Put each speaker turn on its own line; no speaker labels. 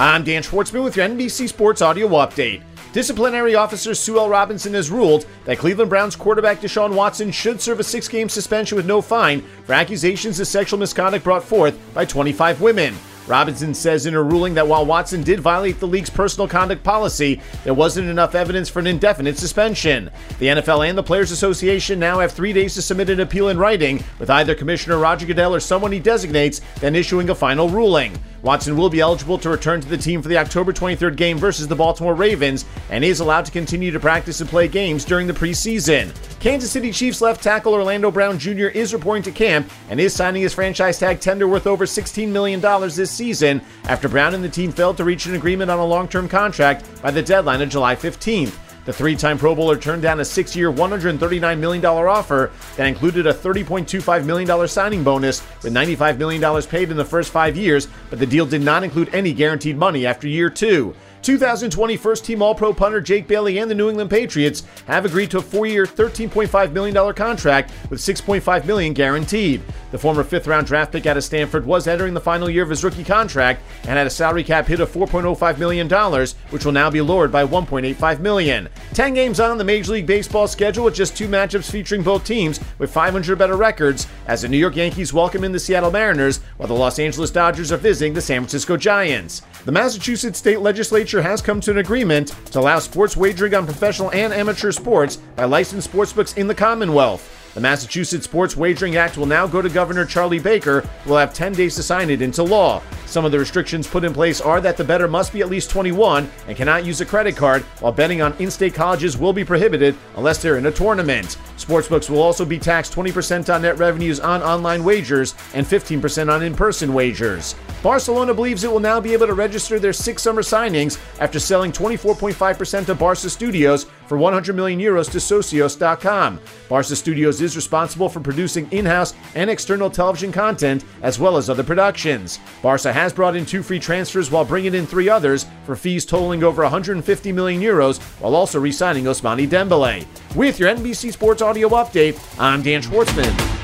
I'm Dan Schwartzman with your NBC Sports Audio Update. Disciplinary officer Sue L. Robinson has ruled that Cleveland Browns quarterback Deshaun Watson should serve a six game suspension with no fine for accusations of sexual misconduct brought forth by 25 women. Robinson says in her ruling that while Watson did violate the league's personal conduct policy, there wasn't enough evidence for an indefinite suspension. The NFL and the Players Association now have three days to submit an appeal in writing, with either Commissioner Roger Goodell or someone he designates then issuing a final ruling. Watson will be eligible to return to the team for the October 23rd game versus the Baltimore Ravens and is allowed to continue to practice and play games during the preseason. Kansas City Chiefs left tackle Orlando Brown Jr. is reporting to camp and is signing his franchise tag tender worth over $16 million this season after Brown and the team failed to reach an agreement on a long term contract by the deadline of July 15th. The three time Pro Bowler turned down a six year, $139 million offer that included a $30.25 million signing bonus with $95 million paid in the first five years, but the deal did not include any guaranteed money after year two. 2020 first team All Pro punter Jake Bailey and the New England Patriots have agreed to a four year, $13.5 million contract with 6.5 million guaranteed. The former fifth round draft pick out of Stanford was entering the final year of his rookie contract and had a salary cap hit of $4.05 million, which will now be lowered by 1.85 million. 10 games on the Major League Baseball schedule with just two matchups featuring both teams with 500 better records as the New York Yankees welcome in the Seattle Mariners while the Los Angeles Dodgers are visiting the San Francisco Giants. The Massachusetts state legislature has come to an agreement to allow sports wagering on professional and amateur sports by licensed sportsbooks in the Commonwealth. The Massachusetts Sports Wagering Act will now go to Governor Charlie Baker, who will have 10 days to sign it into law. Some of the restrictions put in place are that the bettor must be at least 21 and cannot use a credit card, while betting on in state colleges will be prohibited unless they're in a tournament. Sportsbooks will also be taxed 20% on net revenues on online wagers and 15% on in person wagers. Barcelona believes it will now be able to register their six summer signings after selling 24.5% of Barca Studios for 100 million euros to Socios.com. Barca Studios is responsible for producing in house and external television content as well as other productions. Barca has brought in two free transfers while bringing in three others for fees totaling over 150 million euros while also re signing Ousmane Dembele. With your NBC Sports Audio Update, I'm Dan Schwartzman.